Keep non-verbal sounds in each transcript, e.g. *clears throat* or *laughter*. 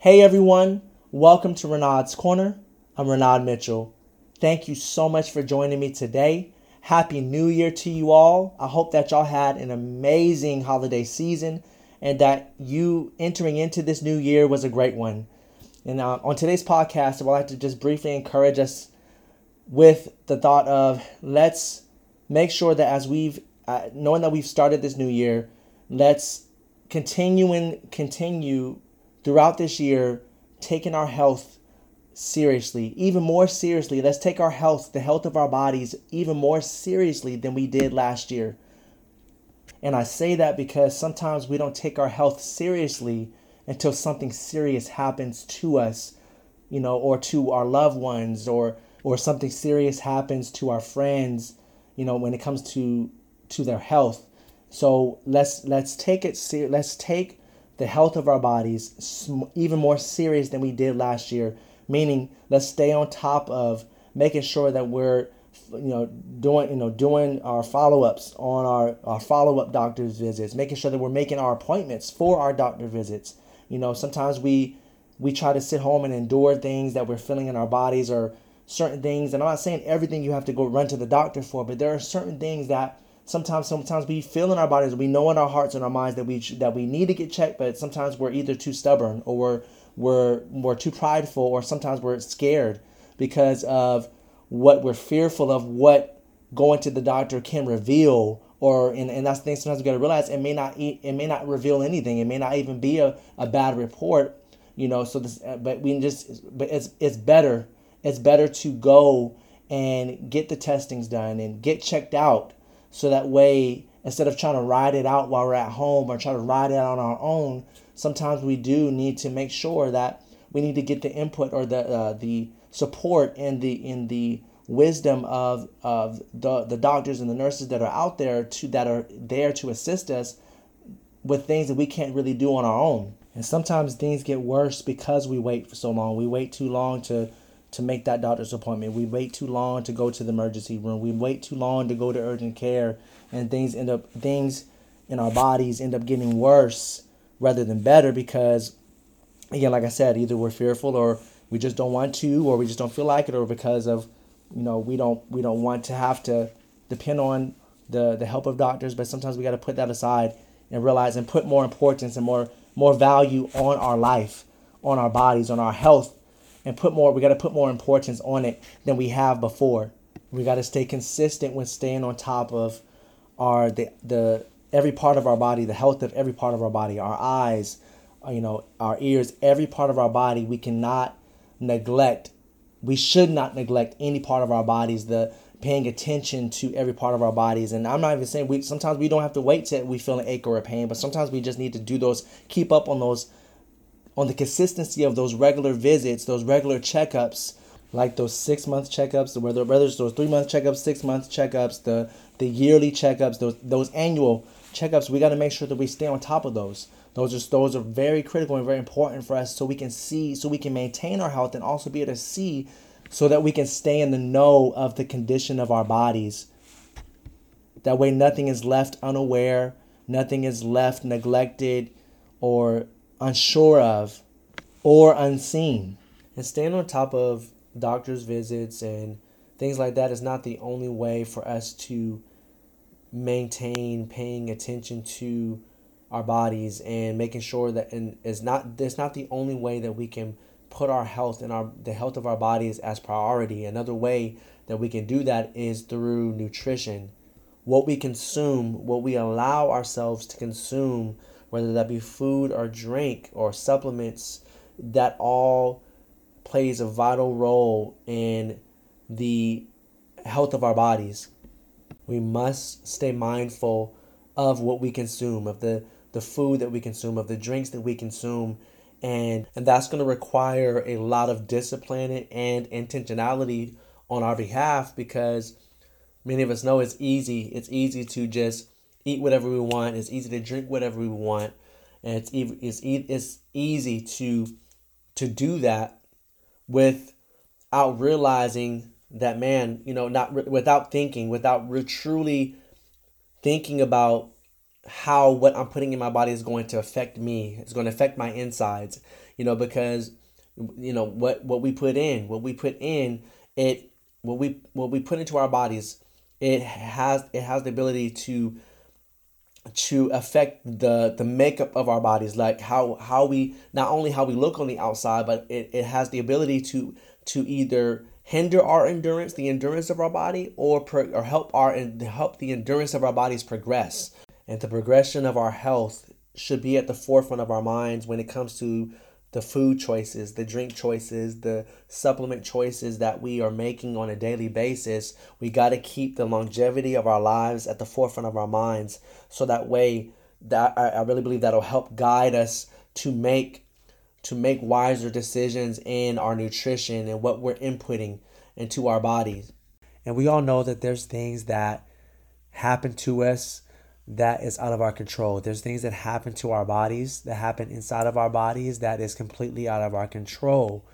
Hey everyone, welcome to Renaud's Corner. I'm Renaud Mitchell. Thank you so much for joining me today. Happy New Year to you all. I hope that y'all had an amazing holiday season and that you entering into this new year was a great one. And uh, on today's podcast, I'd like to just briefly encourage us with the thought of let's make sure that as we've, uh, knowing that we've started this new year, let's continue and continue throughout this year taking our health seriously, even more seriously. Let's take our health, the health of our bodies, even more seriously than we did last year. And I say that because sometimes we don't take our health seriously until something serious happens to us, you know, or to our loved ones, or or something serious happens to our friends, you know, when it comes to to their health. So let's let's take it ser- let's take the health of our bodies even more serious than we did last year. Meaning, let's stay on top of making sure that we're you know doing you know doing our follow-ups on our, our follow-up doctor's visits making sure that we're making our appointments for our doctor visits you know sometimes we we try to sit home and endure things that we're feeling in our bodies or certain things and i'm not saying everything you have to go run to the doctor for but there are certain things that sometimes sometimes we feel in our bodies we know in our hearts and our minds that we that we need to get checked but sometimes we're either too stubborn or we're we're, we're too prideful or sometimes we're scared because of what we're fearful of what going to the doctor can reveal or and, and that's the thing sometimes we got to realize it may not it may not reveal anything. It may not even be a, a bad report you know so this uh, but we just but it's it's better it's better to go and get the testings done and get checked out so that way instead of trying to ride it out while we're at home or try to ride it out on our own sometimes we do need to make sure that we need to get the input or the uh, the support and the in the wisdom of of the the doctors and the nurses that are out there to that are there to assist us with things that we can't really do on our own. And sometimes things get worse because we wait for so long. We wait too long to to make that doctor's appointment. We wait too long to go to the emergency room. We wait too long to go to urgent care and things end up things in our bodies end up getting worse rather than better because again like I said either we're fearful or we just don't want to or we just don't feel like it or because of you know we don't we don't want to have to depend on the the help of doctors but sometimes we got to put that aside and realize and put more importance and more more value on our life on our bodies on our health and put more we got to put more importance on it than we have before. We got to stay consistent with staying on top of our the the every part of our body the health of every part of our body our eyes uh, you know our ears every part of our body we cannot neglect we should not neglect any part of our bodies the paying attention to every part of our bodies. And i'm not even saying we sometimes we don't have to wait till we feel an ache or a pain but sometimes we just need to do those keep up on those on the consistency of those regular visits those regular checkups like those six month checkups whether whether it's those three month checkups six month checkups the the yearly checkups those those annual checkups we got to make sure that we stay on top of those those are those are very critical and very important for us so we can see so we can maintain our health and also be able to see so that we can stay in the know of the condition of our bodies. That way nothing is left unaware, nothing is left neglected or unsure of or unseen. And staying on top of doctor's visits and things like that is not the only way for us to maintain paying attention to our bodies and making sure that and is not that's not the only way that we can put our health and our the health of our bodies as priority. Another way that we can do that is through nutrition. What we consume, what we allow ourselves to consume, whether that be food or drink or supplements, that all plays a vital role in the health of our bodies. We must stay mindful of what we consume, of the the food that we consume, of the drinks that we consume. And, and that's going to require a lot of discipline and intentionality on our behalf because many of us know it's easy. It's easy to just eat whatever we want. It's easy to drink whatever we want. And it's, it's, it's easy to, to do that without realizing that, man, you know, not without thinking, without truly thinking about how what I'm putting in my body is going to affect me. It's going to affect my insides, you know, because you know what what we put in, what we put in, it what we what we put into our bodies, it has it has the ability to to affect the the makeup of our bodies like how how we not only how we look on the outside but it, it has the ability to to either hinder our endurance the endurance of our body or pro, or help our and help the endurance of our bodies progress. And the progression of our health should be at the forefront of our minds when it comes to the food choices, the drink choices, the supplement choices that we are making on a daily basis, we got to keep the longevity of our lives at the forefront of our minds. So that way, that I, I really believe that'll help guide us to make to make wiser decisions in our nutrition and what we're inputting into our bodies. And we all know that there's things that happen to us that is out of our control. There's things that happen to our bodies, that happen inside of our bodies that is completely out of our control.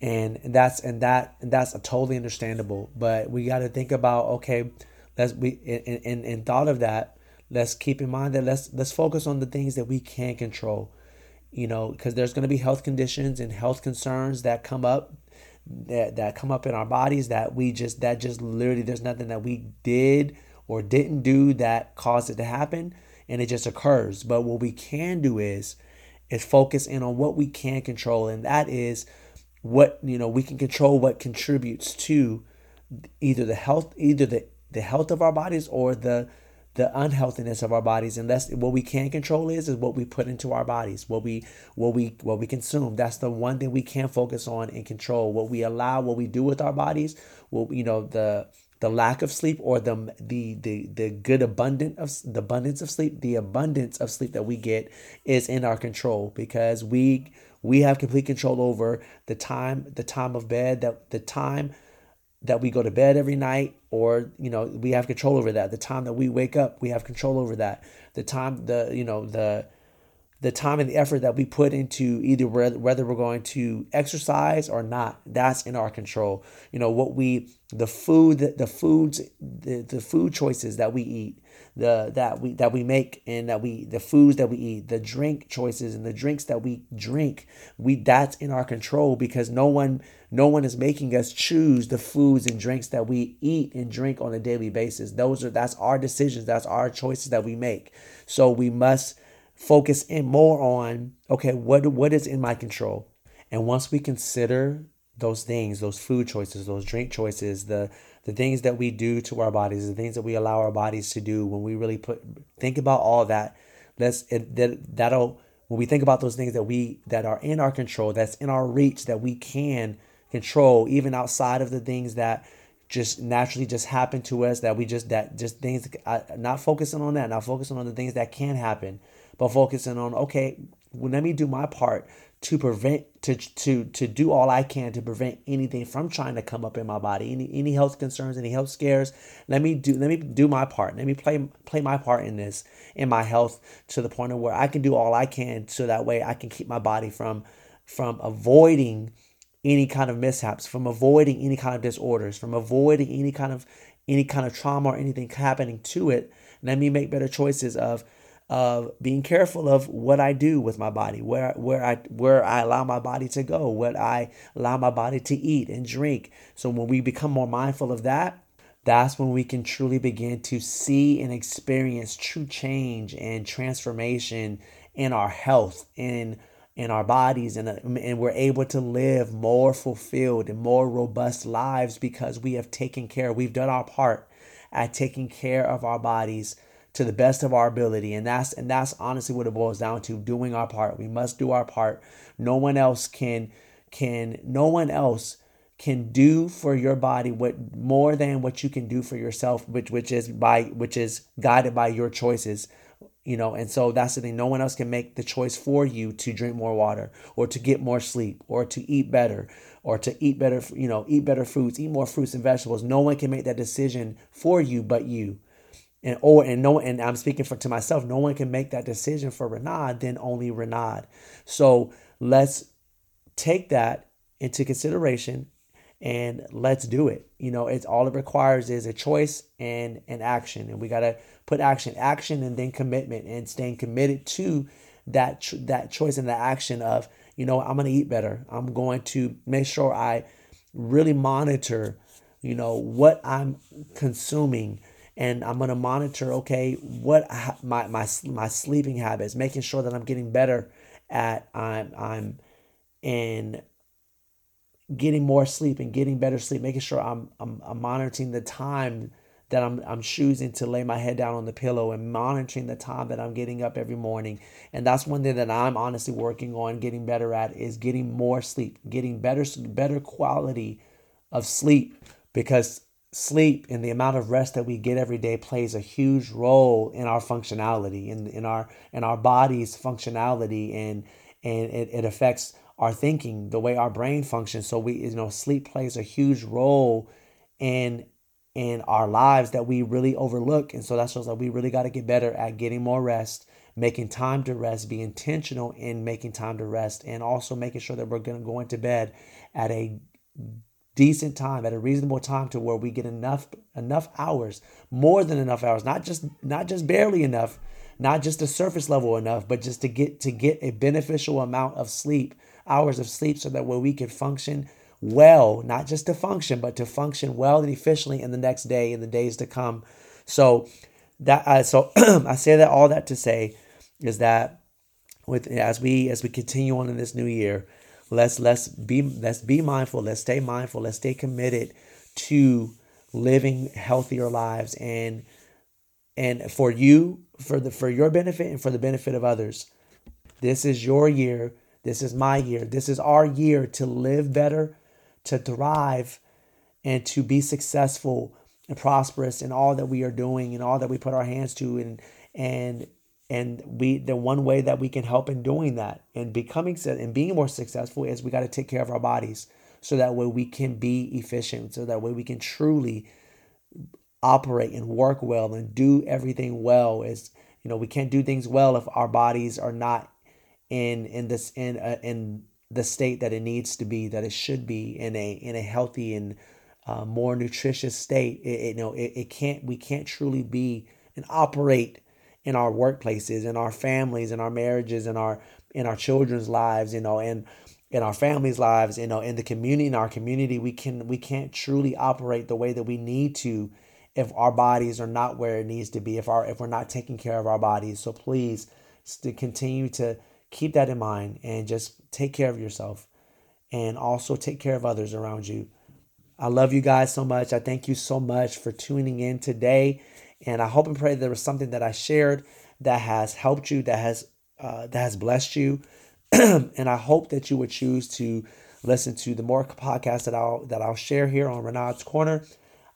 And that's and that and that's totally understandable. But we got to think about okay, let's we in, in in thought of that, let's keep in mind that let's let's focus on the things that we can control. You know, because there's going to be health conditions and health concerns that come up that that come up in our bodies that we just that just literally there's nothing that we did or didn't do that caused it to happen and it just occurs. But what we can do is is focus in on what we can control and that is what you know we can control what contributes to either the health either the the health of our bodies or the the unhealthiness of our bodies and that's what we can control is is what we put into our bodies what we what we what we consume that's the one thing we can focus on and control what we allow what we do with our bodies what you know the the lack of sleep or the the the, the good abundant of the abundance of sleep the abundance of sleep that we get is in our control because we we have complete control over the time the time of bed that the time that we go to bed every night or you know we have control over that. The time that we wake up we have control over that. The time the you know the the time and the effort that we put into either whether we're going to exercise or not that's in our control. You know what we the food the foods the, the food choices that we eat the that we that we make and that we the foods that we eat the drink choices and the drinks that we drink we that's in our control because no one no one is making us choose the foods and drinks that we eat and drink on a daily basis. Those are that's our decisions. That's our choices that we make. So we must focus in more on okay what what is in my control? And once we consider those things those food choices those drink choices the the things that we do to our bodies the things that we allow our bodies to do when we really put think about all that let's it, that that'll when we think about those things that we that are in our control that's in our reach that we can control even outside of the things that just naturally just happen to us that we just that just things not focusing on that not focusing on the things that can happen but focusing on okay well, let me do my part to prevent to to to do all I can to prevent anything from trying to come up in my body. Any any health concerns any health scares let me do let me do my part. Let me play play my part in this in my health to the point of where I can do all I can so that way I can keep my body from from avoiding any kind of mishaps from avoiding any kind of disorders from avoiding any kind of any kind of trauma or anything happening to it. Let me make better choices of of being careful of what I do with my body, where where I where I allow my body to go, what I allow my body to eat and drink. So when we become more mindful of that, that's when we can truly begin to see and experience true change and transformation in our health in in our bodies and, uh, and we're able to live more fulfilled and more robust lives because we have taken care we've done our part at taking care of our bodies to the best of our ability. And that's and that's honestly what it boils down to doing our part. We must do our part. No one else can can no one else can do for your body what more than what you can do for yourself which which is by which is guided by your choices you know? And so that's the thing. No one else can make the choice for you to drink more water or to get more sleep or to eat better or to eat better you know eat better foods eat more fruits and vegetables. No one can make that decision for you but you and or and no and I'm speaking for to myself, no one can make that decision for Renard than only Renard. So let's take that into consideration and let's do it. You know, it's all it requires is a choice and an action. And we gotta put action, action, and then commitment, and staying committed to that that choice and the action of you know I'm to eat better. I'm going to make sure I really monitor, you know, what I'm consuming and I'm to monitor okay what my my my sleeping habits making sure that I'm getting better at I'm I'm in getting more sleep and getting better sleep making sure I'm I'm, I'm monitoring the time that I'm I'm choosing to lay my head down on the pillow and monitoring the time that I'm getting up every morning. And that's one thing that I'm honestly working on getting better at is getting more sleep, getting better better quality of sleep because sleep and the amount of rest that we get every day plays a huge role in our functionality in, in our in our body's functionality and and it, it affects our thinking the way our brain functions. So we you know sleep plays a huge role in in our lives that we really overlook. And so that shows that we really got to get better at getting more rest making time to rest be intentional in making time to rest and also making sure that we're going to go into bed at a decent time at a reasonable time to where we get enough enough hours more than enough hours not just not just barely enough not just a surface level enough but just to get to get a beneficial amount of sleep hours of sleep so that where we can function well not just to function but to function well and efficiently in the next day in the days to come. So that I so *clears throat* i say that all that to say is that with as we as we continue on in this new year let's let's be let's be mindful. Let's stay mindful. Let's stay committed to living healthier lives and and for you for the for your benefit and for the benefit of others. This is your year. This is my year. This is our year to live better to thrive and to be successful and prosperous in all that we are doing and all that we put our hands to and and and we the one way that we can help in doing that and becoming and being more successful is we got to take care of our bodies so that way we can be efficient so that way we can truly operate and work well and do everything well. Is you know we can't do things well if our bodies are not in in this in uh, in the state that it needs to be that it should be in a in a healthy and uh, more nutritious state. It, it, you know it, it can't we can't truly be and operate in our workplaces, in our families, in our marriages, in our in our children's lives, you know, and in our families' lives, you know, in the community, in our community, we can we can't truly operate the way that we need to if our bodies are not where it needs to be, if our if we're not taking care of our bodies. So please to continue to keep that in mind and just take care of yourself and also take care of others around you. I love you guys so much. I thank you so much for tuning in today. And I hope and pray there was something that I shared that has helped you, that has uh, that has blessed you. *clears throat* and I hope that you would choose to listen to the more podcasts that I'll that I'll share here on Renard's Corner.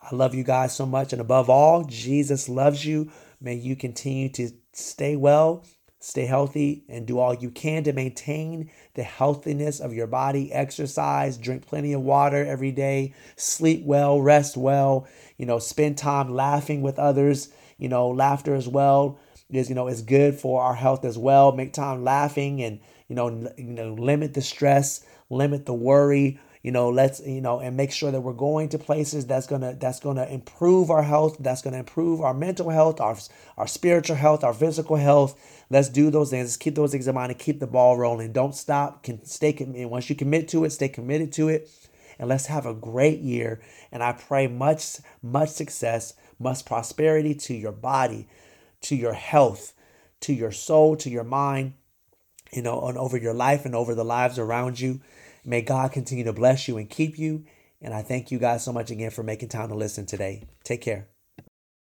I love you guys so much, and above all, Jesus loves you. May you continue to stay well, stay healthy, and do all you can to maintain the healthiness of your body. Exercise, drink plenty of water every day, sleep well, rest well, you know, spend time laughing with others. You know, laughter as well is, you know, is good for our health as well. Make time laughing and, you know, you know, limit the stress, limit the worry, you know let's you know and make sure that we're going to places that's gonna that's gonna improve our health that's gonna improve our mental health our our spiritual health our physical health let's do those things let's keep those things in mind and keep the ball rolling don't stop can stay committed once you commit to it stay committed to it and let's have a great year. And I pray much, much success, much prosperity to your body, to your health, to your soul, to your mind, you know, and over your life and over the lives around you. May God continue to bless you and keep you. And I thank you guys so much again for making time to listen today. Take care.